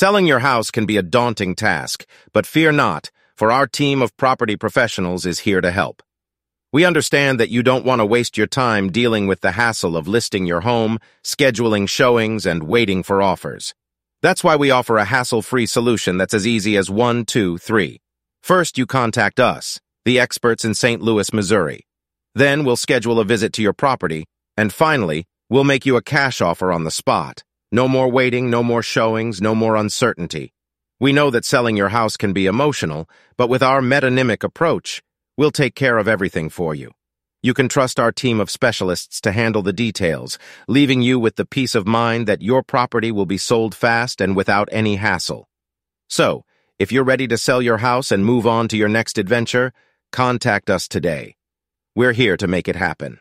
Selling your house can be a daunting task, but fear not, for our team of property professionals is here to help. We understand that you don't want to waste your time dealing with the hassle of listing your home, scheduling showings, and waiting for offers. That's why we offer a hassle-free solution that's as easy as one, two, three. First, you contact us, the experts in St. Louis, Missouri. Then we'll schedule a visit to your property, and finally, we'll make you a cash offer on the spot. No more waiting, no more showings, no more uncertainty. We know that selling your house can be emotional, but with our metonymic approach, we'll take care of everything for you. You can trust our team of specialists to handle the details, leaving you with the peace of mind that your property will be sold fast and without any hassle. So, if you're ready to sell your house and move on to your next adventure, contact us today. We're here to make it happen.